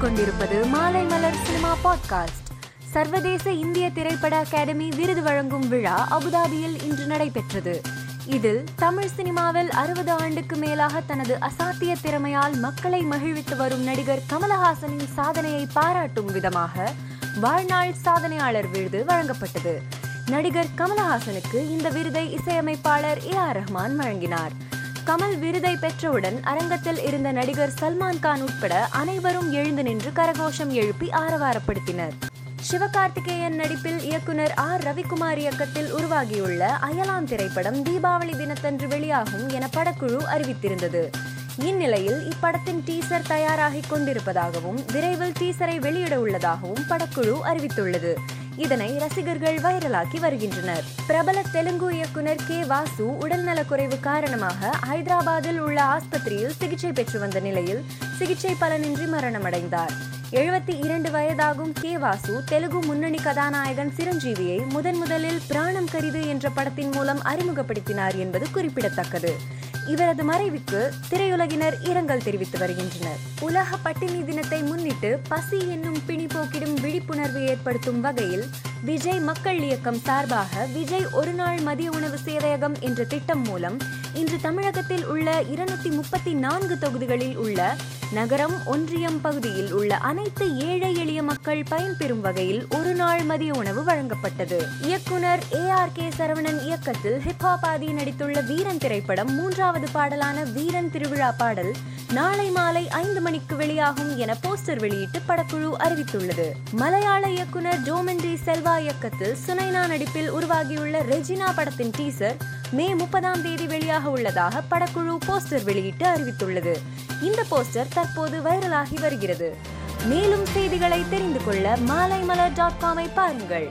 கேட்டுக்கொண்டிருப்பது மாலை மலர் cinema podcast. சர்வதேச இந்திய திரைப்பட அகாடமி விருது வழங்கும் விழா அபுதாபியில் இன்று நடைபெற்றது. இதில் தமிழ் சினிமாவில் அறுபது ஆண்டுக்கு மேலாக தனது அசாத்திய திறமையால் மக்களை மகிழ்வித்து வரும் நடிகர் கமலஹாசனின் சாதனையை பாராட்டும் விதமாக வாழ்நாள் சாதனையாளர் விருது வழங்கப்பட்டது. நடிகர் கமலஹாசனுக்கு இந்த விருதை இசையமைப்பாளர் ஏ ஆர் ரஹ்மான் வழங்கினார். கமல் விருதை பெற்றவுடன் அரங்கத்தில் இருந்த நடிகர் சல்மான் கான் உட்பட அனைவரும் எழுந்து நின்று கரகோஷம் எழுப்பி ஆரவாரப்படுத்தினர். சிவகார்த்திகேயன் நடிப்பில் இயக்குனர் ஆர். ரவிக்குமார் இயக்கத்தில் உருவாகியுள்ள அயலாம் திரைப்படம் தீபாவளி தினத்தன்று வெளியாகும் என படக்குழு அறிவித்திருந்தது. இந்நிலையில் இப்படத்தின் டீசர் தயாராகிக் கொண்டிருப்பதாகவும் விரைவில் டீசரை வெளியிட உள்ளதாகவும் படக்குழு அறிவித்துள்ளது. இதனை ரசிகர்கள் வைரலாக்கி வருகின்றனர். பிரபல தெலுங்கு இயக்குனர் கே வாசு உடல்நலக்குறைவு காரணமாக ஹைதராபாத்தில் உள்ள ஆஸ்பத்திரியில் சிகிச்சை பெற்று வந்த நிலையில் சிகிச்சை பலனின்றி மரணமடைந்தார். எழுபத்தி இரண்டு வயதாகும் கே வாசு தெலுங்கு முன்னணி கதாநாயகன் சிரஞ்சீவியை முதன் முதலில் பிராணம் கரிது என்ற படத்தின் மூலம் அறிமுகப்படுத்தினார் என்பது குறிப்பிடத்தக்கது. இவரது மறைவுக்கு திரையுலகினர் இரங்கல் தெரிவித்து வருகின்றனர். உலக பட்டினி தினத்தை முன்னிட்டு பசி என்னும் பிணி போக்கிடும் விழிப்புணர்வு ஏற்படுத்தும் வகையில் விஜய் மக்கள் இயக்கம் சார்பாக விஜய் ஒருநாள் மதிய உணவு சேவையகம் என்ற திட்டம் மூலம் இன்று தமிழகத்தில் உள்ள இருநூத்தி முப்பத்தி நான்கு தொகுதிகளில் உள்ள நகரம் ஒன்றியம் பகுதியில் உள்ள அனைத்து ஏழை எளிய மக்கள் பயன்பெறும் வகையில் ஒரு நாள் மதிய உணவு வழங்கப்பட்டது. இயக்குனர் ஏ ஆர் கே சரவணன் இயக்கத்தில் ஹிப்ஹாப் ஆதி நடித்துள்ள வீரன் திரைப்படம் மூன்றாவது பாடலான வீரன் திருவிழா பாடல் நாளை மாலை ஐந்து மணிக்கு வெளியாகும் என போஸ்டர் வெளியிட்டு படக்குழு அறிவித்துள்ளது. மலையாள இயக்குனர் ஜோமென்ரி செல்வா இயக்கத்தில் சுனைனா நடிப்பில் உருவாகியுள்ள ரெஜினா படத்தின் டீசர் மே முப்பதாம் தேதி வெளியாக உள்ளதாக படக்குழு போஸ்டர் வெளியிட்டு அறிவித்துள்ளது. இந்த போஸ்டர் தற்போது வைரலாகி வருகிறது. மேலும் செய்திகளை தெரிந்து கொள்ள மாலைமலர் டாட் காமை பாருங்கள்.